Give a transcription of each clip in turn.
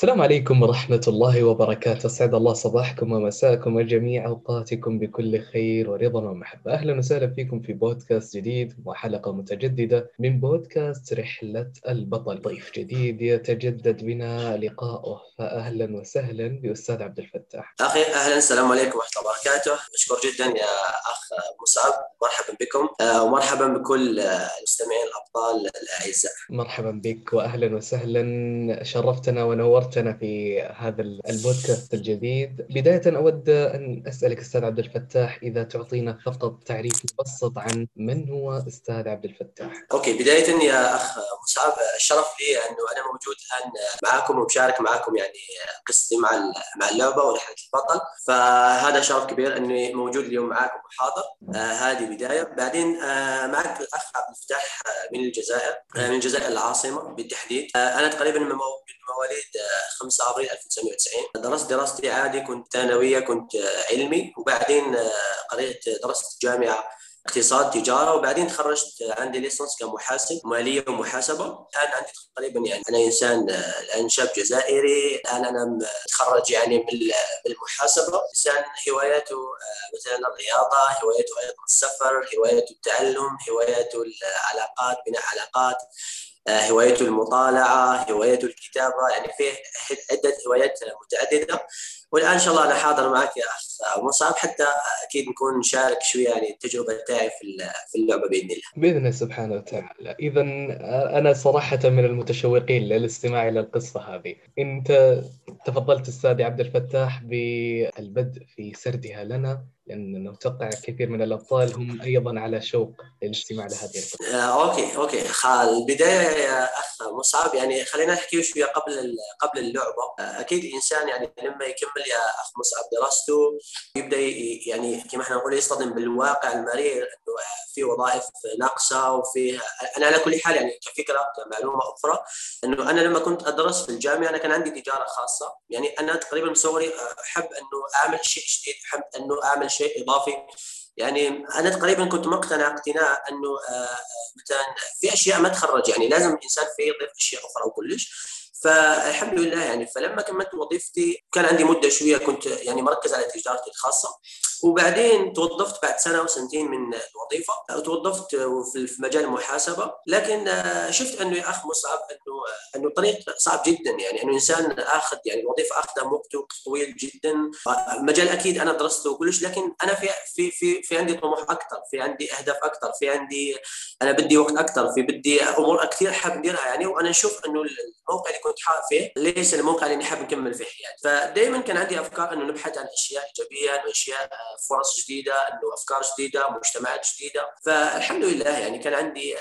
السلام عليكم ورحمة الله وبركاته، أسعد الله صباحكم ومساءكم وجميع أوقاتكم بكل خير ورضا ومحبة، أهلا وسهلا فيكم في بودكاست جديد وحلقة متجددة من بودكاست رحلة البطل، ضيف جديد يتجدد بنا لقاؤه، فأهلا وسهلا بأستاذ عبد الفتاح. أخي أهلا السلام عليكم ورحمة الله وبركاته، مشكور جدا يا أخ مصعب، مرحبا بكم. آه، ومرحبا بكل المستمعين الأبطال الأعزاء. مرحبا بك وأهلا وسهلا، شرفتنا ونورتنا نورتنا في هذا البودكاست الجديد. بداية أود أن أسألك أستاذ عبد الفتاح إذا تعطينا فقط تعريف مبسط عن من هو أستاذ عبد الفتاح. أوكي بداية يا أخ مصعب الشرف لي أنه أنا موجود الآن معكم ومشارك معكم يعني قصتي مع مع اللعبة ورحلة البطل. فهذا شرف كبير أني موجود اليوم معكم محاضر آه هذه بداية. بعدين آه معك الأخ عبد الفتاح من الجزائر آه من الجزائر العاصمة بالتحديد. آه أنا تقريبا من مواليد 5 أبريل 1990 درست دراستي عادي كنت ثانوية كنت علمي وبعدين قريت درست جامعة اقتصاد تجارة وبعدين تخرجت عندي licence كمحاسب مالية ومحاسبة. الآن عندي تقريبا يعني أنا إنسان الآن شاب جزائري. الآن أنا متخرج يعني من المحاسبه إنسان هواياته مثلا الرياضة هوايته أيضا السفر هوايته التعلم هوايته العلاقات بناء علاقات. هوايته المطالعة هوايته الكتابة يعني فيه عدة هوايات متعددة والآن إن شاء الله أنا حاضر معك يا أخ مصعب حتى أكيد نكون نشارك شوية يعني التجربة تاعي في في اللعبة بإذن الله. بإذن الله سبحانه وتعالى، اذا أنا صراحة من المتشوقين للاستماع إلى القصة هذه. انت تفضلت أستاذي عبد الفتاح بالبدء في سردها لنا لأن نتوقع كثير من الأبطال هم أيضا على شوق للاستماع لهذه القصة. آه، okay okay. البداية يا أخ مصعب يعني خلينا نحكي شوية قبل قبل اللعبة، آه، أكيد الانسان يعني لما يكمل يا أخ مصعب دراسته يبدأ يعني كما إحنا نقول يصطدم بالواقع المرير إنه في وظائف ناقصة وفي أنا على كل حال يعني كفكرة كمعلومه أخرى إنه أنا لما كنت أدرس في الجامعة أنا كان عندي تجارة خاصة. يعني أنا تقريبا من صغري أحب إنه أعمل شيء جديد أحب إنه أعمل شيء إضافي. يعني أنا تقريبا كنت مقتنع اقتناع أنه مثلا في أشياء ما تخرج يعني لازم الإنسان فيه يضيف أشياء أخرى وكلش. فالحمد لله يعني فلما كملت وظيفتي كان عندي مدة شوية كنت يعني مركز على تجارتي الخاصة. وبعدين توظفت بعد سنة وسنتين من الوظيفة توظفت في مجال المحاسبة لكن شفت أنه يا اخ مصعب أنه أنه طريق صعب جدا يعني أنه إنسان آخذ يعني الوظيفة اخذ وقته طويل جدا. مجال أكيد أنا درسته وكلش لكن أنا في في في في عندي طموح أكثر في عندي أهداف أكثر في عندي أنا بدي وقت أكثر في بدي أمور كثير حاب نديرها يعني. وأنا أشوف أنه الموقع اللي كنت حاب فيه ليس الموقع اللي حاب نكمل فيه يعني. فدائما كان عندي أفكار أنه نبحث عن أشياء إيجابية واشياء فرص جديدة انه أفكار جديدة مجتمعات جديدة. فالحمد لله يعني كان عندي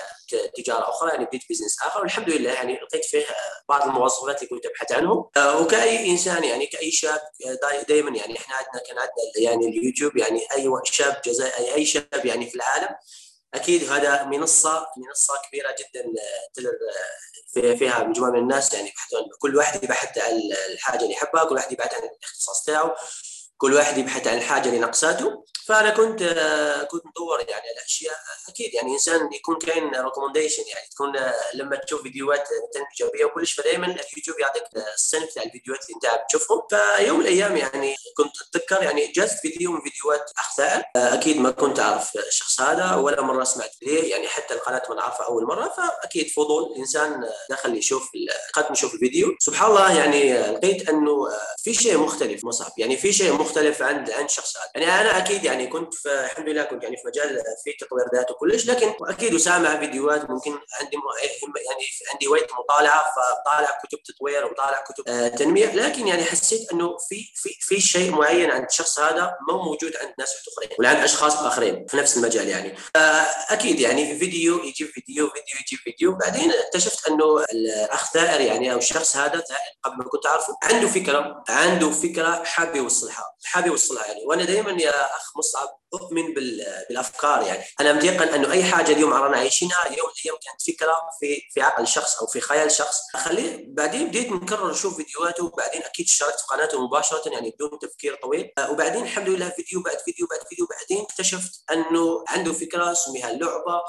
تجارة أخرى يعني بديت business آخر. والحمد لله يعني لقيت فيه بعض المواصفات اللي كنت أبحث عنهم. وكأي إنسان يعني كأي شاب دائما يعني إحنا عندنا كان عندنا يعني اليوتيوب يعني أي شاب جزائري اي شاب يعني في العالم أكيد هذا منصة منصة كبيرة جدا فيها مجموعة من الناس يعني كل واحد يبحث عن الحاجة اللي يحبها كل واحد يبحث عن الاختصاص تاعه. كل واحد يبحث عن الحاجة اللي ناقصاته فأنا كنت كنت ندور يعني على أشياء أكيد يعني إنسان يكون كاين recommendation يعني تكون لما تشوف فيديوهات مثلا إيجابية وكلش فدائما اليوتيوب يعطيك الصنف تاع الفيديوهات اللي أنت بتشوفهم فيوم من الأيام يعني كنت أتذكر يعني جازت فيديو من فيديوهات اخ أكيد ما كنت أعرف الشخص هذا ولا مرة سمعت ليه يعني حتى القناة ما نعرفها أول مرة. فأكيد فضول الإنسان دخل يشوف قد يشوف الفيديو. سبحان الله يعني لقيت أنه في شيء مختلف مصعب يعني في شيء مختلف عند عند شخص يعني أنا أكيد يعني كنت في الحمد لله كنت يعني في مجال في تطوير ذات وكلش لكن أكيد وسامع فيديوهات ممكن عندي يعني عندي وقت مطالعة فطالع كتب تطوير وطالع كتب تنمية لكن يعني حسيت إنه في في في شيء معين عند الشخص هذا مو موجود عند ناس آخرين ولا عند أشخاص آخرين في نفس المجال يعني. أكيد يعني فيديو يجيب فيديو فيديو يجيب فيديو. بعدين اكتشفت إنه الأخ ثائر يعني أو الشخص هذا قبل ما كنت أعرفه عنده فكره عنده فكرة حاب يوصلها. حاب يوصلها يعني. وأنا دائما يا أخ مصعب أؤمن بالأفكار يعني. أنا متيقن أنه أي حاجة اليوم رانا عايشينها اليوم الأيام كانت فكره في في عقل شخص أو في خيال شخص. خليه بعدين بديت نكرر نشوف فيديوهاته وبعدين أكيد اشتركت في قناته مباشرة يعني بدون تفكير طويل. وبعدين الحمد لله فيديو بعد فيديو بعد فيديو بعدين اكتشفت أنه عنده فكرة سميها اللعبة.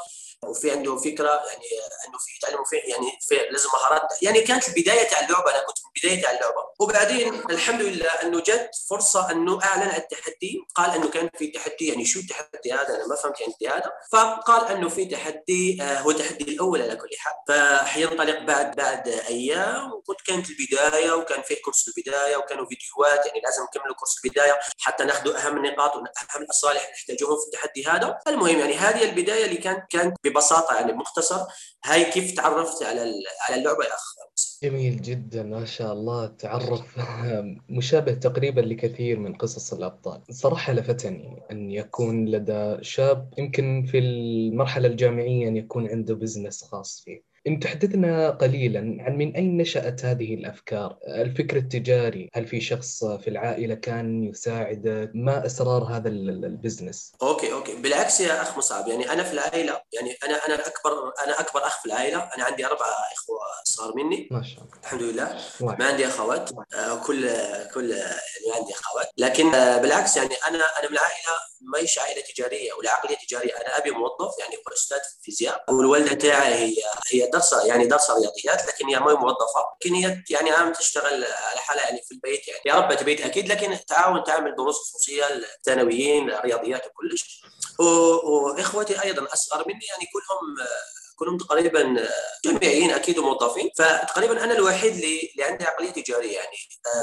وفي عنده فكرة يعني إنه في يتعلموا في يعني في لازم مهارات. يعني كانت البداية تاع اللعبة أنا كنت في البداية تاع اللعبة. وبعدين الحمد لله إنه جت فرصة إنه أعلن التحدي. قال إنه كان في تحدي يعني شو التحدي هذا؟ أنا ما فهمت يعني هذا. فقال إنه في تحدي آه، هو التحدي الأول على كل حال. فحينطلق بعد بعد أيام وكنت كانت البداية وكان في كورس البداية وكانوا فيديوهات يعني لازم نكملوا كورس البداية حتى ناخذ أهم النقاط وأهم الأصالح اللي نحتاجوهم في التحدي هذا. المهم يعني هذه البداية اللي كانت كانت ببساطة يعني مختصر هاي كيف تعرفت على على اللعبة يا أخ؟ جميل جدا ما شاء الله تعرف مشابه تقريبا لكثير من قصص الأبطال. صراحة لفتني أن يكون لدى شاب يمكن في المرحلة الجامعية أن يكون عنده business خاص فيه. إن تحدثنا قليلا عن من أين نشأت هذه الأفكار؟ الفكر التجاري هل في شخص في العائلة كان يساعدك ما أسرار هذا ال business Okay. Okay. بالعكس يا أخ مصعب يعني أنا في العائلة يعني أنا أنا أكبر أنا أكبر أخ في العائلة أنا عندي أربعة إخوة صغار مني. ما شاء الله. الحمد لله. ما عندي أخوات آه، كل كل يعني عندي أخوات. لكن آه، بالعكس يعني أنا أنا من عائلة ما هيش عائلة تجارية ولا عقلية تجارية أنا أبي موظف يعني هو أستاذ في الفيزياء والوالدة تاعي هي هي دارسة يعني دارسة رياضيات لكن هي ما موظفة. لكن هي يعني عم تشتغل على حالها يعني في البيت يعني هي ربة بيت أكيد لكن تعاون تعمل دروس خصوصية للثانويين رياضيات وكلش. وإخوتي أيضا أصغر مني يعني كلهم كلهم تقريبا جامعيين أكيد وموظفين. فتقريبا أنا الوحيد اللي, عندي عقلية تجارية يعني.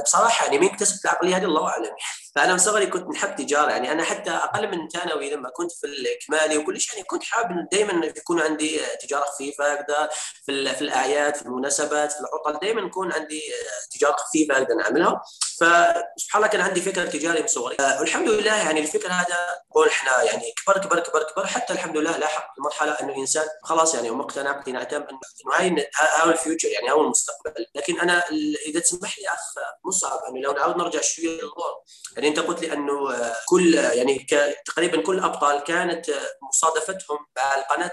بصراحة يعني مين اكتسبت العقلية هذه الله أعلم. فأنا من صغري كنت نحب تجارة يعني أنا حتى أقل من ثانوي لما كنت في الإكمالي وكل شيء يعني كنت حابب دائما يكون عندي تجارة خفيفة أقدر في, في الأعياد في المناسبات في العطل دائما يكون عندي تجارة خفيفة أقدر أعملها. فسبحان الله كان عندي فكر تجاري من صغري. والحمد لله يعني الفكر هذا نقول إحنا يعني كبر كبر كبر كبر حتى الحمد لله لاحق المرحله إنه الإنسان خلاص يعني مقتنع اقتناع إنه هاي هاي ال future يعني هو المستقبل. لكن أنا إذا تسمح لي أخ مصعب انه لو نعاود نرجع شوية للور يعني أنت قلت لي أنه كل يعني تقريبا كل الأبطال كانت مصادفتهم مع القناه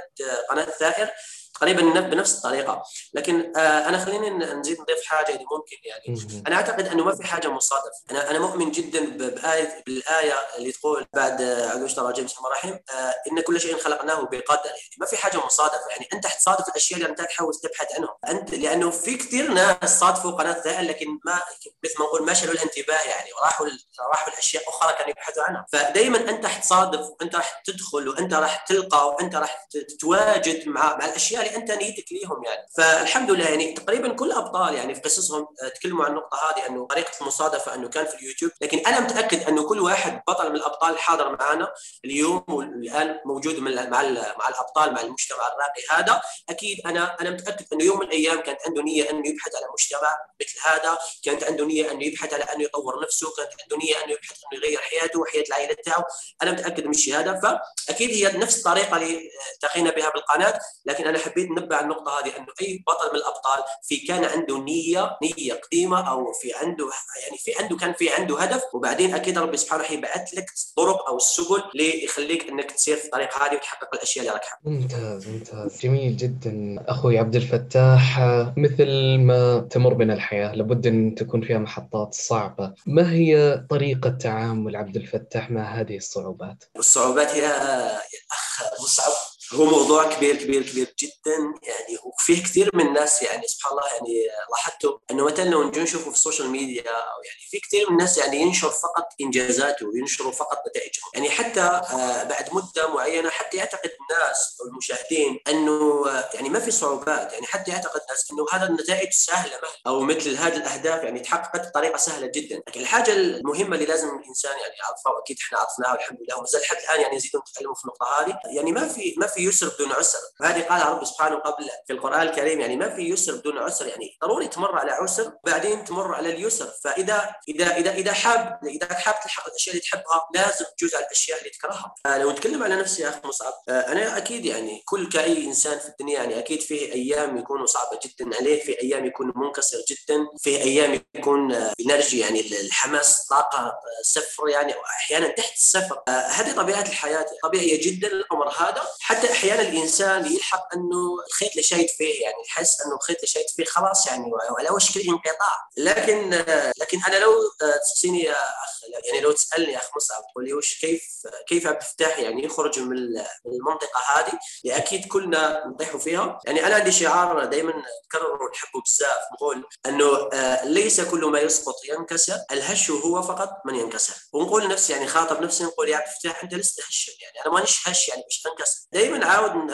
قناة الثائر. تقريبا بنفس الطريقة. لكن آه أنا خليني نزيد نضيف حاجة اذا ممكن يعني أنا أعتقد أنه ما في حاجة مصادفه أنا أنا مؤمن جدا بآية بالآية اللي تقول بعد اعوذ بالله الرجيم بسم الله الرحمن آه إن كل شيء خلقناه بقدر. يعني ما في حاجة مصادفة. يعني أنت حتصادف الأشياء اللي انت تحاول تبحث عنهم. أنت لأنه في كثير ناس صادفوا قناة ثائر لكن ما مثل ما نقول ما شالوا الانتباه يعني وراحوا راحوا لاشياء أخرى كانوا يبحثوا عنها. فدائما أنت حتصادف وأنت راح تدخل وأنت راح تلقى وأنت راح تتواجد مع مع الأشياء اللي أنت نيتك ليهم يعني. فالحمد لله يعني تقريبا كل أبطال يعني في قصصهم آه، تكلموا عن النقطة هذه أنه طريقة المصادفة أنه كان في اليوتيوب. لكن أنا متأكد أنه كل واحد بطل من الأبطال حاضر معنا اليوم والآن موجود مع مع الأبطال مع المجتمع الراقي هذا. أكيد أنا أنا متأكد أنه يوم من الأيام كانت عنده نية انه يبحث على مجتمع مثل هذا. كانت عنده نية انه يبحث على انه يطور نفسه. كانت عنده نية انه يبحث انه يغير حياته وحياة العائله تاعه أنا متأكد من الشيء هذا. فأكيد هي نفس الطريقة اللي التقينا بها بالقناة. لكن أنا حبيت ننبه على النقطة هذه إنه أي بطل من الأبطال في كان عنده نية نية قديمة أو في عنده يعني في عنده كان في عنده هدف وبعدين أكيد ربي سبحانه يبعث لك طرق أو السبل ليخليك إنك تسير في الطريق هذه وتحقق الأشياء اللي راك ممتاز ممتاز. جميل جدا. أخوي عبد الفتاح مثل ما تمر بنا الحياة لابد أن تكون فيها محطات صعبة. ما هي طريقة تعامل عبد الفتاح مع هذه الصعوبات؟ الصعوبات يا أخ مصعب. هو موضوع كبير كبير كبير جدا. يعني وفيه كثير من الناس يعني سبحان الله يعني لاحظته إنه مثلا لو نجي نشوفه في ال social media أو يعني في كثير من الناس يعني ينشر فقط إنجازاته وينشروا فقط نتائجهم يعني حتى آه، بعد مدة معينة حتى يعتقد الناس أو المشاهدين إنه آه، يعني ما في صعوبات. يعني حتى يعتقد الناس إنه هذا النتائج سهلة أو مثل هذه الأهداف يعني تحققت بطريقة سهلة جدا. لكن الحاجة المهمة اللي لازم الإنسان يعني يعرفها وأكيد إحنا عرفناها والحمد لله وما زال لحد الآن يعني يزيدون يتعلموا في النقطة هذه. يعني ما في ما في يسر بدون عسر. وهذه قالها رب سبحانه قبل في القرآن الكريم يعني ما في يسر بدون عسر يعني ضروري تمر على عسر بعدين تمر على اليسر. فإذا إذا إذا إذا حاب إذا حاب تلحق الأشياء اللي تحبها لازم تجوز على الأشياء اللي تكرهها. لو نتكلم على نفسي يا أخ مصعب أنا أكيد يعني كل كأي إنسان في الدنيا يعني أكيد فيه أيام يكونوا صعبة جدا عليه في أيام يكون منكسر جدا في أيام يكون انرجي يعني الحماس طاقة صفر يعني أحيانا تحت الصفر هذه طبيعة الحياة طبيعية جدا الأمر هذا حتى أحيانا الإنسان يلحق أنه الخيط اللي شايد فيه يعني يحس أنه الخيط اللي شايد فيه خلاص يعني على وشك الانقطاع لكن لكن أنا لو تسالني يا أخ يعني لو تسألني أخ مصعب تقول لي وش كيف كيف عبد الفتاح يعني يخرج من المنطقة هذه؟ اللي أكيد كلنا نطيحوا فيها. يعني أنا عندي شعار دائما نكرره ونحبه بزاف نقول أنه ليس كل ما يسقط ينكسر الهش هو فقط من ينكسر. ونقول نفسي يعني خاطب نفسي نقول يا عبد الفتاح أنت لست هش يعني أنا مانيش هش يعني مش انكسر دائما نعاود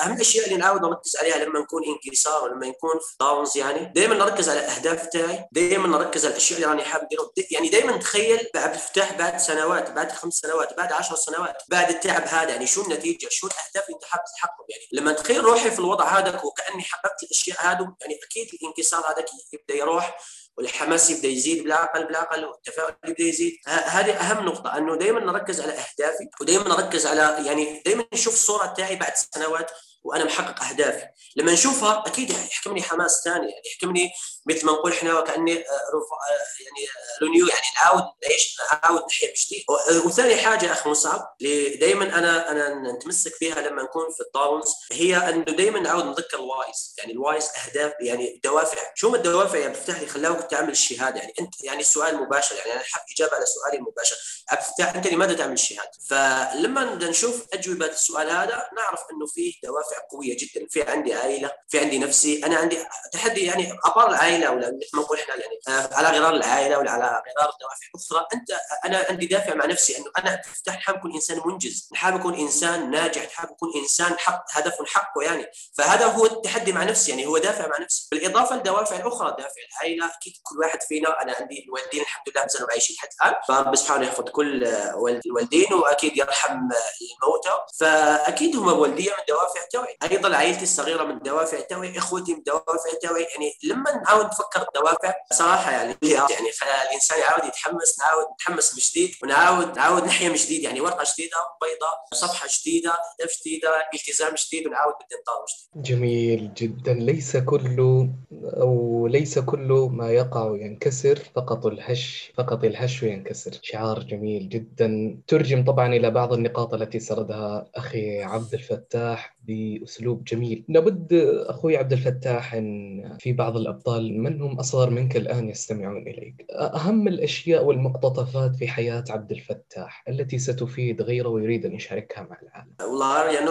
أهم الاشياء اللي نعاود نركز عليها لما نكون انكسار ولما يكون في داونز يعني دائما نركز على الأهداف تاعي دائما نركز على الأشياء اللي راني حابب نديرها يعني دائما تخيل عبد الفتاح بعد سنوات بعد خمس سنوات بعد عشر سنوات بعد التعب هذا يعني شو النتيجة؟ شو الأهداف اللي أنت حابب تحقق يعني لما تخيل روحي في الوضع هذا وكأني حققت الأشياء هذه يعني أكيد الإنكسار هذا يبدأ يروح. والحماس يبدأ يزيد بالعقل بالعقل والتفاؤل يبدأ يزيد. هذه أهم نقطة أنه دائما نركز على أهدافي ودائما نركز على يعني دائما نشوف الصورة تاعي بعد سنوات وأنا محقق أهدافي. لما نشوفها أكيد يحكمني حماس ثاني يعني يحكمني مثل ما نقول إحنا وكأني يعني renew يعني نعاود نعيش نعاود نحيا جديد وثاني حاجة اخ مصعب اللي دائما أنا أنا نتمسك فيها لما نكون في ال downs هي إنه دائما نعاود نتذكر ال whys. يعني ال whys أهداف يعني دوافع. شو الدوافع يا بفتح لي خلاوك تعمل الشهاده يعني أنت يعني سؤال مباشر يعني أنا حاب إجابة على سؤالي المباشر عبد الفتاح أنت لماذا تعمل الشهاده؟ فلما نشوف أجوبة السؤال هذا نعرف إنه فيه دوافع قوية جدا. في عندي عائلة في عندي نفسي. أنا عندي تحدي يعني أبار العائلة. ولا مثل ما نقول إحنا يعني على غرار العائلة ولا على غرار دوافع أخرى أنت أنا عندي دافع مع نفسي إنه أنا افتح حاب أكون إنسان منجز حاب أكون إنسان ناجح حاب أكون إنسان حق هدف حقه يعني. فهذا هو التحدي مع نفسي يعني هو دافع مع نفسي. بالإضافة لدوافع الاخرى دافع العائلة أكيد كل واحد فينا أنا عندي الوالدين الحمد لله ما زالوا عايشين حتى الآن. فرب سبحانه يحفظ كل الوالدين وأكيد يرحم الموتى. فأكيد هم والدية من دوافع توعي. أيضا عائلتي الصغيرة من دوافع توعي إخوتي من دوافع توعي. يعني لما نعاود نفكر الدوافع صراحة يعني يعني الإنسان يعاود يتحمس نعاود نتحمس من جديد ونعاود نعاود نحيا من جديد. يعني ورقة جديدة بيضاء صفحة جديدة اهداف جديدة التزام جديد ونعاود نطور جديد. جميل جدا. ليس كل أو ليس كل ما يقع ينكسر فقط الهش فقط الهش ينكسر. شعار جميل جدا. ترجم طبعا إلى بعض النقاط التي سردها أخي عبد الفتاح بأسلوب جميل. لابد أخوي عبد الفتاح إن في بعض الأبطال من هم أصغر منك الآن يستمعون إليك. أهم الأشياء والمقتطفات في حياة عبد الفتاح التي ستفيد غيره ويريد أن يشاركها مع العالم. والله يعني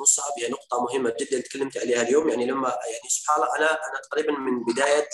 مصعب هي نقطة مهمة جدا تكلمت عليها اليوم. يعني لما يعني سبحان الله أنا أنا تقريبا من بداية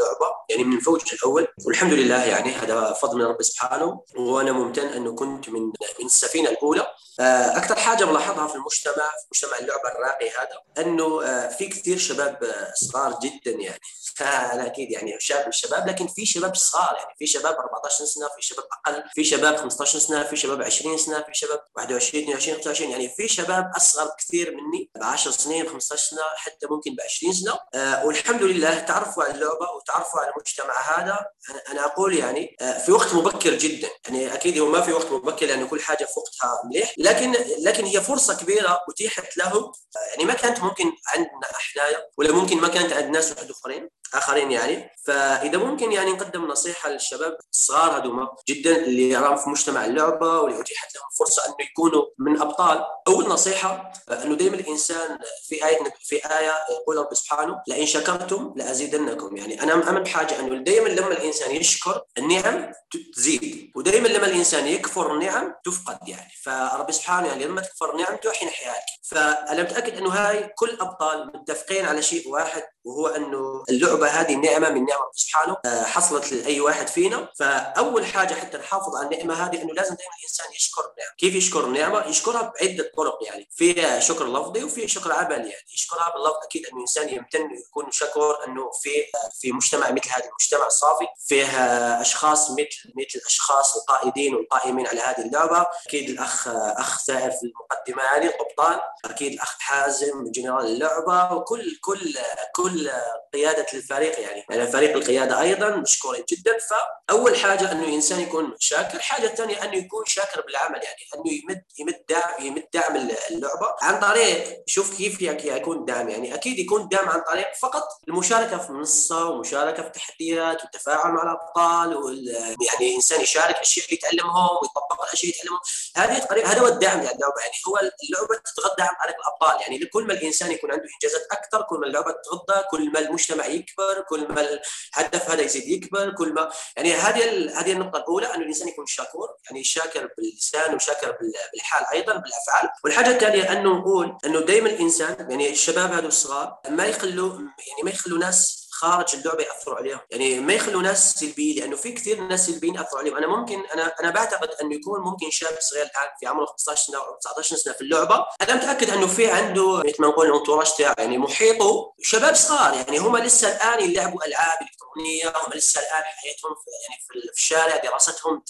اللعبة يعني من الفوج الأول. والحمد لله يعني هذا فضل من رب سبحانه. وأنا ممتن انه كنت من من السفينة الأولى. أكثر حاجة بلاحظها في المجتمع في مجتمع اللعبة الراقي هذا أنه في كثير شباب صغار جدا يعني. فانا أكيد يعني شاب من الشباب لكن في شباب صغار يعني. في شباب 14 سنة في شباب أقل في شباب 15 سنة في شباب 20 سنة في شباب 21 22 25 يعني في شباب أصغر كثير مني ب 10 سنين 15 سنة حتى ممكن ب 20 سنة. آه والحمد لله تعرفوا على اللعبة وتعرفوا على المجتمع هذا. أنا أقول يعني آه في وقت مبكر جدا. يعني أكيد هو ما في وقت مبكر لأنه كل حاجة في وقتها مليح. لكن لكن هي فرصة كبيرة أتيحت لهم. يعني ما كانت ممكن عندنا إحنا ولا ممكن ما كانت عند ناس اخرين آخرين يعني. فإذا ممكن يعني نقدم نصيحة للشباب الصغار هذوما جدا اللي راهم في مجتمع اللعبة واللي اتيحت لهم فرصة إنه يكونوا من أبطال. أول نصيحة إنه دائما الإنسان في آية في آية يقول رب سبحانه لئن شكرتم لأزيدنكم. يعني أنا اهم حاجة إنه دائما لما الإنسان يشكر النعم تزيد. ودائما لما الإنسان يكفر النعم تفقد يعني. فرب سبحانه يعني لما تكفر نعمته حين حياك فأنا متأكد إنه هاي كل أبطال متفقين على شيء واحد وهو إنه اللعبه هذه نعمه من نعم سبحانه حصلت لأي واحد فينا. فأول حاجة حتى نحافظ على النعمة هذه إنه لازم دائما الإنسان يشكر النعمة. كيف يشكر النعمة؟ يشكرها بعدة طرق يعني. في شكر لفظي وفي شكر عملي يعني. يشكرها باللفظ أكيد إنه الإنسان يمتن يكون شكور إنه في في مجتمع مثل هذا المجتمع الصافي. فيه أشخاص مثل مثل الاشخاص القائدين والقائمين على هذه اللعبة. أكيد الأخ أخ ثائر في المقدمة هذه القبطان. أكيد الأخ حازم جنرال اللعبة. وكل كل كل قيادة الفريق يعني. يعني فريق القيادة أيضا مشكورين جدا. فأول حاجة أنه الإنسان يكون شاكر. الحاجة الثانية أنه يكون شاكر بالعمل يعني. أنه يمد يمد دعم يمد دعم اللعبة عن طريق شوف كيف يكون دعم يعني. أكيد يكون دعم عن طريق فقط المشاركة في منصة ومشاركة في التحديات والتفاعل مع الأبطال يعني الانسان يشارك الاشياء اللي يتعلمهم ويطبق الأشياء اللي يتعلمهم. هذه طريقه هذا هو الدعم يعني. يعني. هو اللعبة تتغذى عن طريق الأبطال يعني. كل ما الإنسان يكون عنده إنجازات أكثر كل ما اللعبة تتغذى كل ما المجتمع يكبر كل ما الهدف هذا يزيد يكبر كل ما يعني هذه هذه النقطة الأولى انه الإنسان يكون شاكور يعني شاكر باللسان وشاكر بالحال أيضا بالأفعال. والحاجة الثانية أنه نقول أنه دائما الإنسان يعني الشباب هذول الصغار ما يخلوا يعني ما يخلوا ناس خارج اللعبة يأثروا عليهم. يعني ما يخلوا ناس سلبيين لأنه في كثير ناس سلبيين ياثروا عليهم. أنا ممكن أنا أنا بعتقد أنه يكون ممكن شاب صغير الان في عمره 15 سنة أو 19 سنة في اللعبة. أنا متأكد أنه في عنده مثل ما نقول الانتوراج تاعه يعني محيطه شباب صغار. يعني هم لسه الآن يلعبوا ألعاب إلكترونية هم لسه الآن حياتهم في يعني في الشارع دراستهم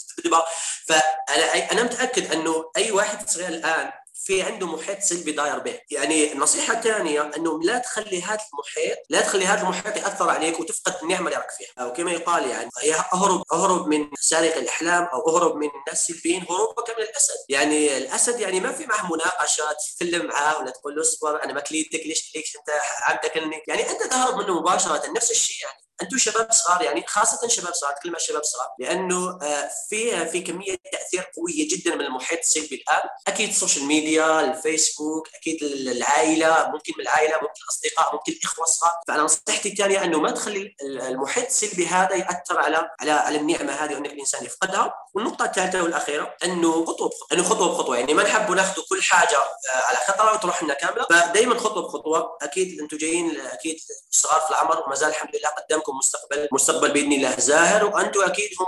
فأنا أنا متأكد أنه أي واحد صغير الآن في عنده محيط سلبي داير به. يعني النصيحة الثانية أنه لا تخلي هذا المحيط لا تخلي هذا المحيط يأثر عليك وتفقد النعمة اللي راك فيها. أو كما يقال يعني أهرب أهرب من سارق الأحلام أو أهرب من الناس السلبيين هروبك من الأسد. يعني الأسد يعني ما في معه مناقشة تتكلم معاه ولا تقول له اصبر أنا ما كليتك ليش ليش أنت عم تاكلني يعني أنت تهرب منه مباشرة نفس الشيء يعني. أنتم شباب صغار يعني خاصة شباب صغار عن شباب صغار لأنه آه، في في كمية تأثير قوية جدا من المحيط السلبي الآن. أكيد ال social media الفيسبوك أكيد العائلة ممكن من العائلة ممكن الأصدقاء ممكن الإخوة الصغار. فأنا نصيحتي الثانية أنه ما تخلي المحيط السلبي هذا يأثر على على على النعمة هذه وأنك الإنسان يفقدها. والنقطة الثالثة والأخيرة أنه خطوة بخطوه أنه خطوة بخطوة. يعني ما نحب ناخذ كل حاجة آه، على خطرة وتروح لنا كاملة. فدائما خطوة بخطوة. أكيد أنتم جايين أكيد صغار في العمر وما زال الحمد لله قدامكم لكم مستقبل مستقبل بإذن الله. زاهر وأنتم أكيد هم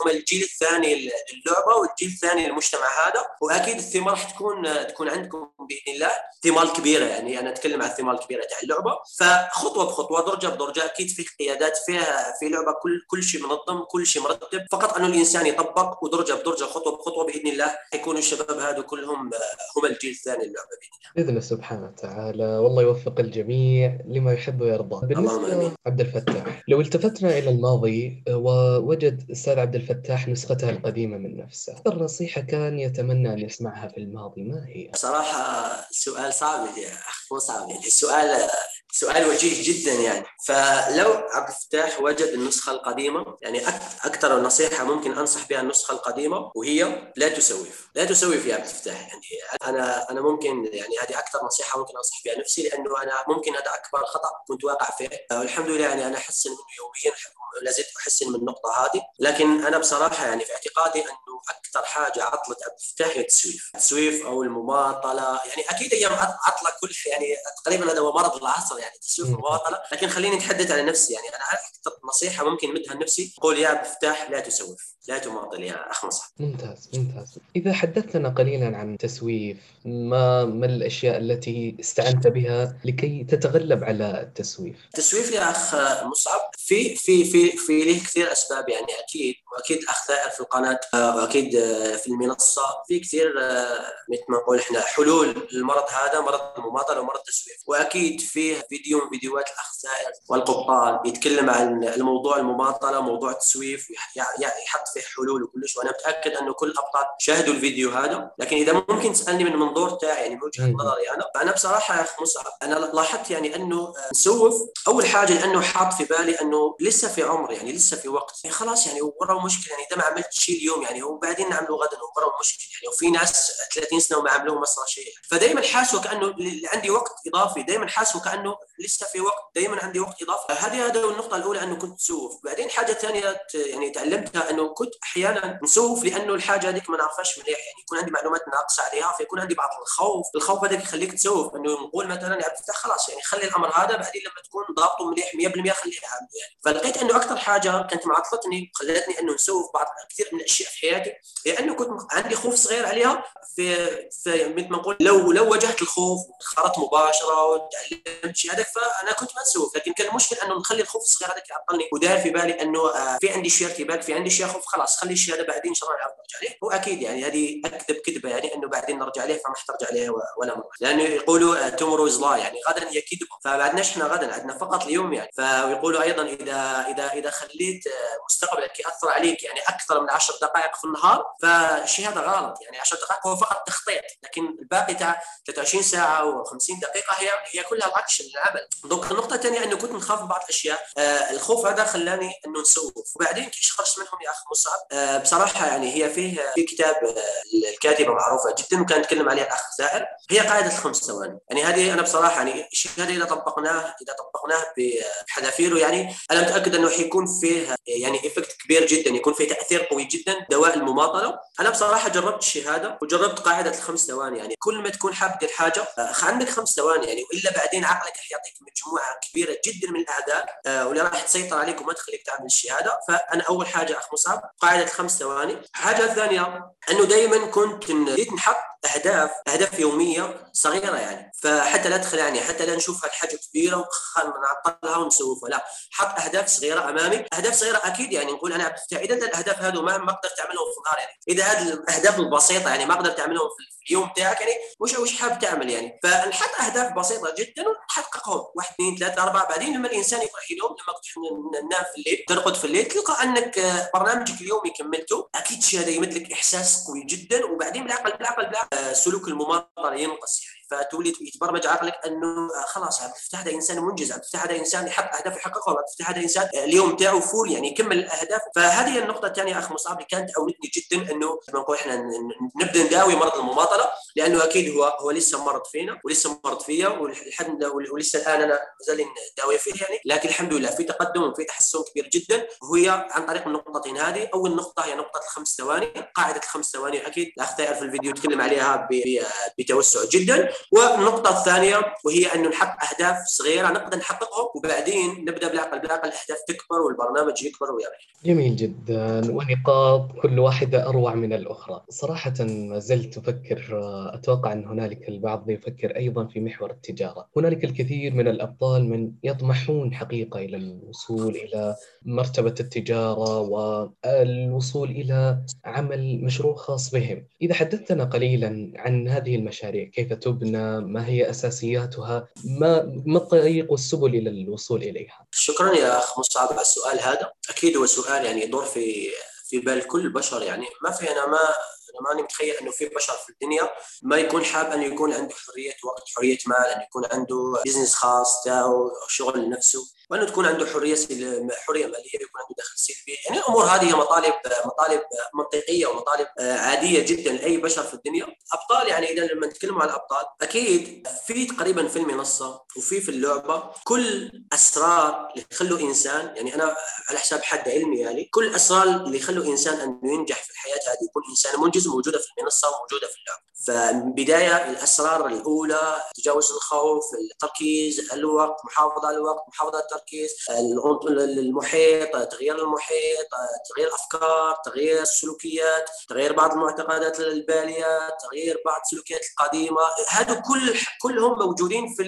هم الجيل الثاني للعبة والجيل الثاني للمجتمع هذا وأكيد الثمار راح تكون تكون عندكم بإذن الله ثمار كبيرة. يعني أنا أتكلم عن الثمار الكبيرة تاع اللعبة. فخطوة بخطوة درجة بدرجة أكيد في قيادات فيها في لعبة كل كل شيء منظم كل شيء مرتب. فقط انه الإنسان يطبق ودرجة بدرجة خطوة بخطوة بإذن الله يكونوا الشباب هذو كلهم هم الجيل الثاني للعبة بإذن الله. بإذن الله سبحانه وتعالى. والله يوفق الجميع لما يحب ويرضى. بالنسبة عبد الفتاح. لو التفتنا إلى الماضي ووجد الأستاذ عبد الفتاح نسختها القديمة من نفسه. أكثر نصيحة كان يتمنى أن يسمعها في الماضي؟ ما هي؟ صراحة سؤال صعب يا أخ مو صعب يعني. السؤال سؤال وجيه جدا يعني. فلو عبد الفتاح وجد النسخة القديمة يعني أكثر نصيحة ممكن أنصح بها النسخة القديمة وهي لا تسوف. لا تسوف يا عبد الفتاح يعني أنا أنا ممكن يعني هذه أكثر نصيحة ممكن أنصح بها نفسي لأنه أنا ممكن هذا أكبر خطأ كنت واقع فيه. والحمد لله يعني أنا أحسن منه يوميا لازلت احسن من النقطة هذه. لكن أنا بصراحة يعني في اعتقادي أنه أكثر حاجة عطلت عبد الفتاح هي التسويف، التسويف أو المماطلة. يعني أكيد أيام عطلة كل يعني تقريبا هذا هو مرض العصر يعني التسويف والمماطله لكن خليني أتحدث على نفسي. يعني أنا أكثر نصيحة ممكن مدها لنفسي قول يا الفتاح لا تسوف لا تماطل يا أخ مصعب. ممتاز ممتاز. إذا حدثتنا قليلا عن التسويف ما ما الأشياء التي استعنت بها لكي تتغلب على التسويف؟ التسويف يا أخ مصعب في في في في له كثير أسباب يعني أكيد وأكيد الاخ ثائر في القناة وأكيد في المنصة في كثير مثل ما نقول إحنا حلول للمرض هذا مرض المماطلة ومرض التسويف. وأكيد فيه فيديو من فيديوهات الاخ ثائر والقبطان يتكلم عن الموضوع المماطلة موضوع التسويف يحط فيه حلول وكلش وأنا متأكد أنه كل الأبطال شاهدوا الفيديو هذا. لكن إذا ممكن تسألني من المنظور تاعي يعني من وجهة نظري أنا فأنا بصراحة يا اخ مصعب أنا لاحظت يعني أنه نسوف. أول حاجة لأنه حاط في بالي أنه لسه في عمر يعني لسه في وقت. يعني خلاص يعني ورا مشكلة يعني إذا ما عملت شيء اليوم يعني وبعدين نعمله غدا ورا مشكلة. يعني وفي ناس 30 سنة وما عملوه أصلا شيء. فدائما حاسه كأنه عندي وقت إضافي. دائما حاسه كأنه لسه في وقت. دائما عندي وقت إضافي. هذه هذا النقطة الأولى أنه كنت سوف بعدين حاجة ثانية يعني تعلمتها إنه كنت أحيانا نسوف لأنه الحاجة هذيك ما نعرفهاش مليح. يعني يكون عندي معلومات ناقصة عليها فيكون عندي بعض الخوف. الخوف هذاك يخليك تسوف. إنه نقول مثلا يا عبد الفتاح خلاص يعني خلي الأمر هذا بعدين لما تكون ضابطه مليح 100% خليه عامله يعني. فلقيت إنه أكثر حاجة كانت معطلتني خلتني إنه نسوف بعض كثير من الأشياء في حياتي هي انه كنت عندي خوف صغير عليها في في مثل ما نقول لو لو واجهت الخوف ودخلت مباشرة وتعلمت شيء هذاك فأنا كنت ما نسوف. لكن كان المشكلة إنه نخلي الخوف الصغير هذاك يعطلني ودار في بالي أنه آه، في عندي شيء ارتباك في عندي شيء خوف خلاص خلي الشيء هذا بعدين إن شاء الله نرجع عليه. واكيد يعني هذه أكذب كذبة يعني أنه بعدين نرجع عليه فما حترجع عليه ولا مرة. لأنه يقولوا tomorrow is يعني غدا هي كذبة. فما عندناش إحنا غدا عندنا فقط اليوم يعني. فيقولوا أيضا إذا إذا إذا خليت مستقبلك يأثر عليك يعني أكثر من 10 دقائق في النهار فالشيء هذا غلط يعني. 10 دقائق هو فقط تخطيط. لكن الباقي تاع 23 ساعة و50 دقيقة هي هي كلها الاكشن العمل. donc النقطة الثانية أنه كنت نخاف بعض الأشياء. آه هذا خلاني إنه نسوف وبعدين كيف خرجت منهم يا اخ مصعب. آه بصراحة يعني هي فيه في كتاب آه الكاتبة معروفة جدا وكان يتكلم عليها الأخ ثائر. هي قاعدة الخمس ثواني. يعني هذه أنا بصراحة يعني الشيء هذا إذا طبقناه إذا طبقناه بحذافيره يعني أنا متاكد أنه حيكون فيه يعني effect كبير جدا يكون فيه تأثير قوي جدا دواء المماطلة. أنا بصراحة جربت الشيء هذا وجربت قاعدة الخمس ثواني. يعني كل ما تكون حاب تدير حاجة عندك خمس ثواني يعني وإلا بعدين عقلك حيعطيك مجموعة كبيرة جدا من الاهداف آه واللي راح تسيطر عليك وما تخليك تعمل الشيء هذا فأنا أول حاجة اخ مصعب قاعدة الخمس ثواني. الحاجة الثانية أنه دائما كنت نحط أهداف أهداف يومية صغيرة يعني. فحتى لا تدخل يعني حتى لا نشوفها الحاجة كبيرة ونعطلها ونسوفها. لا حط أهداف صغيرة أمامي. أهداف صغيرة أكيد يعني نقول أنا عبد اذا الأهداف هذو ما ما أقدر تعملهم في النهار يعني. إذا هذه الأهداف البسيطة يعني ما أقدر تعملهم في اليوم تاعك يعني وش وش حاب تعمل يعني؟ فنحط أهداف بسيطة جدا ونحققهم. واحد اثنين ثلاثة أربعة. بعدين لما الإنسان يروح ينوم لما ننام في الليل ترقد في الليل تلقى أنك برنامجك اليومي كملته. أكيد الشيء هذا يمد لك إحساس قوي جدا. وبعدين بالعقل بالعقل, بالعقل سلوك المماطله ينقص يعني. فتولي يتبرمج عقلك انه خلاص عبد الفتاح هذا انسان منجز عبد الفتاح هذا انسان يحقق اهداف يحققها عبد الفتاح هذا انسان اليوم تاعه full يعني يكمل الاهداف فهذه النقطة الثانية أخ مصعب اللي كانت عاونتني جدا إنه نقول إحنا نبدأ نداوي مرض المماطلة لأنه أكيد هو هو لسه مرض فينا ولسه مرض فيا ولحد ولسه الآن أنا مازال داوي فيه يعني. لكن الحمد لله في تقدم وفي تحسن كبير جدا. وهي عن طريق النقطتين هذه أول نقطة هي نقطة الخمس ثواني قاعدة الخمس ثواني أكيد الأخ في الفيديو تكلم عليها بتوسع جدا. والنقطة الثانية وهي أنه نحقق أهداف صغيرة نقدر نحققهم وبعدين نبدأ بالعقل بالعقل الأهداف تكبر والبرنامج يكبر ويرجع. جميل جدا ونقاط كل واحدة أروع من الأخرى. صراحة ما زلت أفكر أتوقع أن هنالك البعض يفكر أيضا في محور التجارة. هنالك الكثير من الأبطال من يطمحون حقيقة إلى الوصول إلى مرتبة التجارة والوصول إلى عمل مشروع خاص بهم. إذا حدثتنا قليلا عن هذه المشاريع كيف تبنى ما هي أساسياتها ما, ما الطريق والسبل إلى الوصول إليها؟ شكرا يا أخ مصعب على السؤال هذا. أكيد هو سؤال يعني يدور في في بال كل البشر يعني. ما في أنا ما أنا ماني متخيل إنه في بشر في الدنيا ما يكون حاب إنه يكون عنده حرية وقت حرية مال إنه يكون عنده بزنس خاص تاعو شغل لنفسه وانه تكون عنده حرية حرية مالية يكون عنده دخل سلبي يعني الأمور هذه مطالب مطالب منطقية ومطالب عادية جدا لأي بشر في الدنيا. ابطال يعني إذا لما نتكلم عن الأبطال أكيد في تقريبا في المنصه وفي في اللعبة كل أسرار اللي يخلوا إنسان يعني أنا على حساب حد علمي يعني كل أسرار اللي يخلوا إنسان إنه ينجح في الحياة هذه يكون إنسان منجز موجودة في المنصة وموجودة في اللعبة. فبداية الأسرار الأولى تجاوز الخوف التركيز الوقت محافظة على الوقت محافظة على التركيز المحيط تغيير المحيط تغيير الأفكار تغيير السلوكيات تغيير بعض المعتقدات البالية تغيير بعض السلوكيات القديمة. هذا كل كلهم موجودين في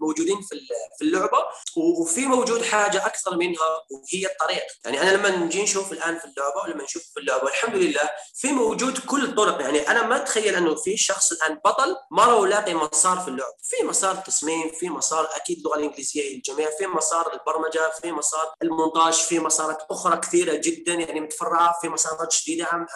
موجودين في في اللعبة. وفي موجود حاجة أكثر منها وهي الطريق. يعني أنا لما نجي نشوف الآن في اللعبة ولما نشوف في اللعبة الحمد لله في موجود كل الطرق. يعني أنا ما أتخيل أنه في شخص الآن بطل ما له لاقي مسار في اللعبه في مسار تصميم في مسار أكيد اللغة الإنجليزية للجميع في مسار البرمجة في مسار المونتاج في مسارات أخرى كثيرة جدا يعني متفرعة في مسارات جديدة عم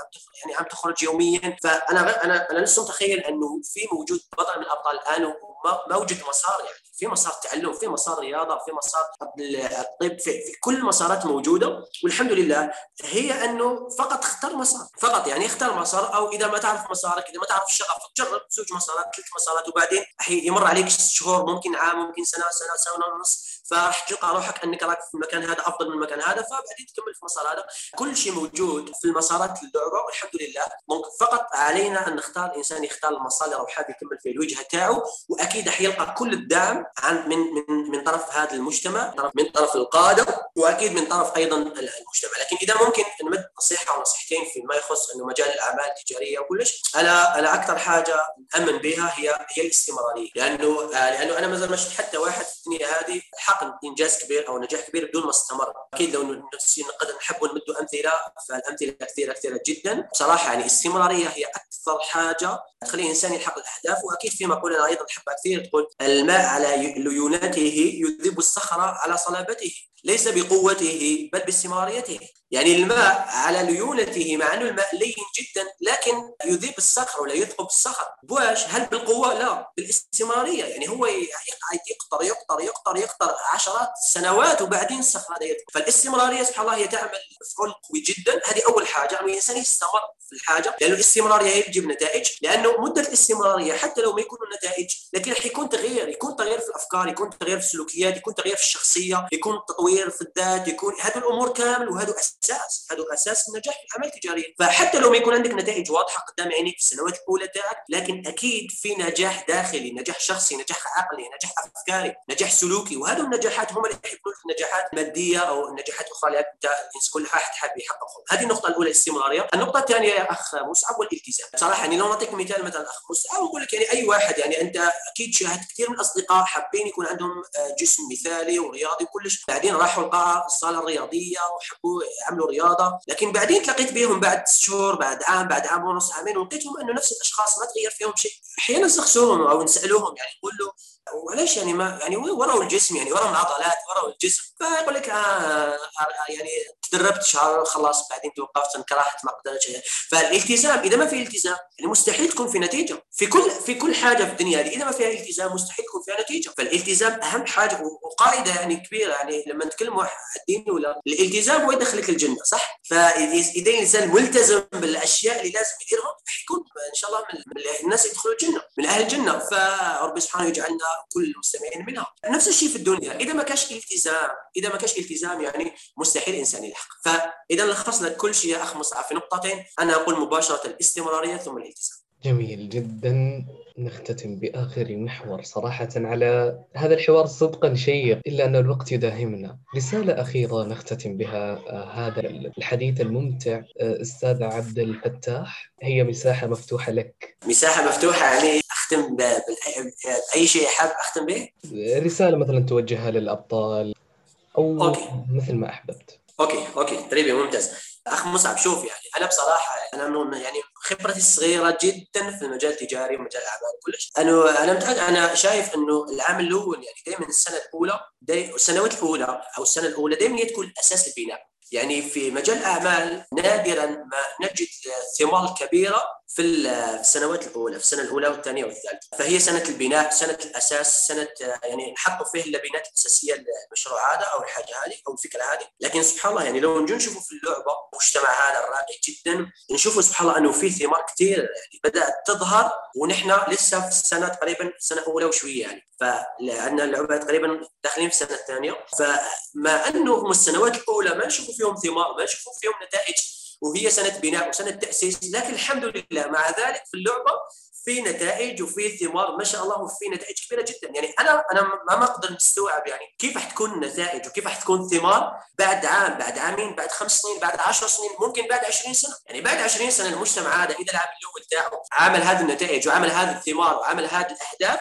يعني عم تخرج يوميا. فأنا أنا أنا لسه متخيل أنه في موجود بطل من الأبطال الآن وما وجد مسار يعني. في مسار تعلم في مسار رياضة في مسار الطب في, في كل مسارات موجودة. والحمد لله هي أنه فقط اختار مسار. فقط يعني اختار مسار أو إذا ما تعرف مسارك إذا ما تعرف الشغف جرب زوج مسارات ثلاث مسارات وبعدين يمر عليك شهور ممكن عام ممكن سنة سنة سنة ونص. فراح تلقى روحك أنك راك في المكان هذا أفضل من المكان هذا فبعدين تكمل في المسار هذا. كل شيء موجود في المسارات اللعبة والحمد لله. ممكن فقط علينا أن نختار الإنسان يختار المسار اللي راح حاب يكمل في الوجهه تاعه وأكيد حيلقى كل الدعم عن من من من طرف هذا المجتمع من طرف القادة وأكيد من طرف أيضا المجتمع. لكن إذا ممكن نمد نصيحة أو نصيحتين فيما يخص إنه مجال الأعمال التجارية وكلش أنا أنا أكثر حاجة امن بها هي هي الاستمرارية. لأنه لأنه أنا مثلا ما شفت حتى واحد في الدنيا هذه حقق إنجاز كبير أو نجاح كبير بدون ما استمر. أكيد لو نقدر نحب نمد أمثلة فالأمثلة كثيرة كثيرة جدا. بصراحة يعني الاستمراريه هي أكثر حاجة تخلي الإنسان يحقق الأهداف وأكيد في مقوله أيضا احبها كثير تقول الماء على ليونته يذيب الصخرة على صلابته. ليس بقوته بل باستمراريته. يعني الماء على ليونته مع أنه الماء لين جدا لكن يذيب الصخر ولا يثقب الصخر. بواش هل بالقوة؟ لا. بالاستمرارية. يعني هو يقطر يقطر يقطر يقطر عشرات السنوات وبعدين الصخر هذا يثقب فالاستمرارية سبحان الله هي تعمل مفعول قوي جدا. هذه أول حاجة. انه الإنسان يستمر في الحاجة لأنه الاستمرارية هي تجيب نتائج. لأنه مدة الاستمرارية حتى لو ما يكونوا نتائج لكن راح يكون تغيير. يكون تغيير في الأفكار يكون تغيير في السلوكيات يكون تغيير في الشخصية يكون تطوير في الذات يكون هذه الأمور كامل وهذا أساس هذا أساس النجاح في الاعمال التجاريه فحتى لو ما يكون عندك نتائج واضحة قدام عينيك في السنوات الأولى تاعك لكن أكيد في نجاح داخلي نجاح شخصي نجاح عقلي نجاح أفكاري نجاح سلوكي. وهذه النجاحات هم اللي يحبون النجاحات مادية أو النجاحات أخرى اللي كل واحد حاب يحققهم هذه النقطة الأولى الاستمرارية. النقطة الثانية يا أخ مصعب والإلتزام. صراحة يعني لو نعطيك مثال مثلا أخ مصعب أقول لك يعني أي واحد يعني أنت أكيد شاهدت كثير من الأصدقاء حابين يكون عندهم آه، جسم مثالي ورياضي وكلش. بعدين راحوا القاعه الصالة الرياضية وحبوا يعملوا رياضة. لكن بعدين تلاقيت بهم بعد شهور بعد عام بعد عام ونص عامين ولقيتهم أنه نفس الأشخاص ما تغير فيهم شيء. أحيانا نستخسرهم أو نسألوهم يعني نقول له وليش يعني ما يعني وروا الجسم يعني وروا العضلات وروا الجسم. فيقول لك آه, آه يعني تدربت شهر خلاص بعدين توقفت انكرهت ما قدرت فالالتزام إذا ما في التزام يعني مستحيل تكون في نتيجة. في كل في كل حاجة في الدنيا دي إذا ما فيها التزام مستحيل تكون فيها نتيجة. فالالتزام أهم حاجة وقاعدة يعني كبيرة. يعني لما نتكلم الدين ولا الالتزام هو يدخلك الجنة صح؟ فإذا الإنسان ملتزم بالأشياء اللي لازم يديرها يكون إن شاء الله من الناس يدخلوا الجنة من أهل الجنة. فرب سبحانه يجعلنا كل المستمعين منها. نفس الشيء في الدنيا. إذا ما كانش التزام إذا ما كانش التزام يعني مستحيل الانسان يلحق. فإذا لخصنا كل شيء يا أخ مصعب في نقطتين. أنا أقول مباشرة الاستمرارية ثم الالتزام. جميل جدا. نختتم بآخر محور صراحة على هذا الحوار صدقا شيق إلا أن الوقت يداهمنا. رسالة أخيرة نختتم بها آه، هذا الحديث الممتع آه، أستاذ عبد الفتاح. هي مساحة مفتوحة لك. مساحة مفتوحة يعني أختم بأي شيء حاب أختم به؟ رسالة مثلا توجهها للأبطال أو okay. مثل ما أحببت. Okay okay. Très bien ممتاز. أخ مصعب شوف يعني أنا بصراحة أنا يعني خبرتي صغيرة جدا في المجال التجاري ومجال الاعمال وكلش أنا أنا أنا شايف إنه العام الأول يعني دائما السنة الأولى دايما السنوات الأولى أو السنة الأولى دائما تكون أساس البناء. يعني في مجال الاعمال نادرا ما نجد ثمار كبيرة في السنوات الأولى في السنة الأولى والثانية والثالثة. فهي سنة البناء سنة الأساس سنة يعني نحط فيه اللبنات الأساسية للمشروع هذا أو الحاجة هذه أو الفكرة هذه. لكن سبحان الله يعني لو نجي نشوفوا في اللعبة المجتمع هذا الراقي جدا نشوفوا سبحان الله أنه في ثمار كثير يعني بدأت تظهر ونحن لسه في السنة تقريبا سنه اولى وشوية يعني. فلأن اللعبة تقريبا داخلين في السنة الثانية. فما أنه السنوات الأولى ما نشوفوا فيهم ثمار ما نشوفوا فيهم نتائج وهي سنة بناء وسنة تأسيس. لكن الحمد لله مع ذلك في اللعبة في نتائج وفي ثمار ما شاء الله وفي نتائج كبيرة جدا. يعني أنا أنا ما أقدر نستوعب يعني كيف حتكون النتائج وكيف حتكون ثمار بعد عام بعد عامين بعد خمس سنين بعد 10 سنين ممكن بعد 20 سنة. يعني بعد 20 سنة المجتمع هذا إذا العام الأول تاعه عمل هذه النتائج وعمل هذه الثمار وعمل هذه الأهداف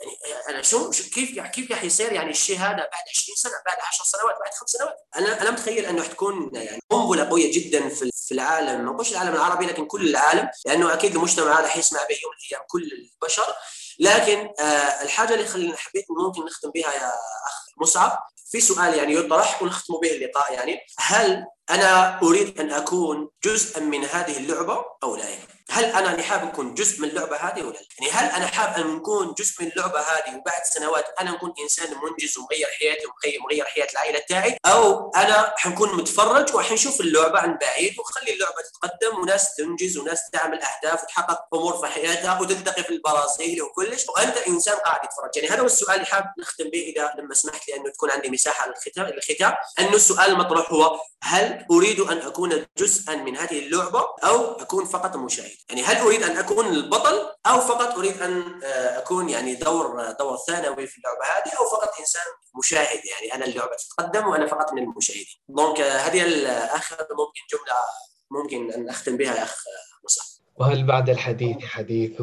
يعني أنا شو كيف كيف راح يصير يعني الشيء هذا بعد 20 سنة بعد 10 سنوات بعد خمس سنوات؟ أنا أنا متخيل أنه حتكون يعني قنبلة قوية جدا في في العالم ما نقولش العالم العربي لكن كل العالم لأنه أكيد المجتمع هذا حيسمع به يوم الأيام كل البشر. لكن آه الحاجة اللي خلينا حبيت ممكن نختم بها يا أخ مصعب في سؤال يعني يطرح ونختم به اللقاء يعني هل أنا أريد أن أكون جزءا من هذه اللعبة أو لا؟ يعني هل أنا حاب أكون جزء من اللعبة هذه ولا لا؟ يعني هل أنا حاب أن اكون جزء من اللعبة هذه وبعد سنوات أنا اكون إنسان منجز ومغير حياتي ومغير حياة العائلة تاعي أو أنا حنكون متفرج وحنشوف اللعبة عن بعيد وخلي اللعبة تتقدم وناس تنجز وناس تعمل أهداف وتحقق أمور في حياتها وتلتقي في البرازيل وكلش وأنت إنسان قاعد تتفرج يعني هذا هو السؤال اللي حاب نختم به إذا لما سمحت لي انه تكون عندي مساحة للختام انه السؤال المطروح هو هل أريد أن أكون جزءا من هذه اللعبة أو أكون فقط مشاهد؟ يعني هل أريد أن أكون البطل أو فقط أريد أن آه، أكون يعني دور دور ثانوي في اللعبة هذه أو فقط إنسان مشاهد؟ يعني أنا اللعبة تتقدم وأنا فقط من المشاهدين. دونك آه، هذه اخر ممكن جملة ممكن أن أختم بها يا أخ مصعب وهل بعد الحديث حديث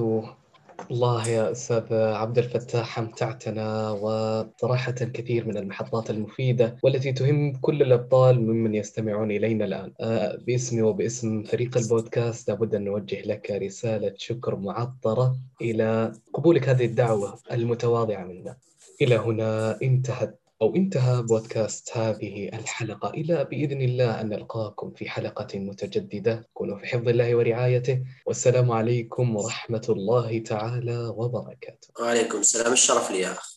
الله يا أستاذ عبد الفتاح أمتعتنا وصراحة كثير من المحطات المفيدة والتي تهم كل الأبطال ممن يستمعون إلينا الآن. آه، باسمي وباسم فريق البودكاست لابد أن نوجه لك رسالة شكر معطرة إلى قبولك هذه الدعوة المتواضعة منا. إلى هنا انتهت أو انتهى بودكاست هذه الحلقة. إلى بإذن الله أن نلقاكم في حلقة متجددة. كونوا في حفظ الله ورعايته. والسلام عليكم ورحمة الله تعالى وبركاته. وعليكم السلام. الشرف لي يا أخ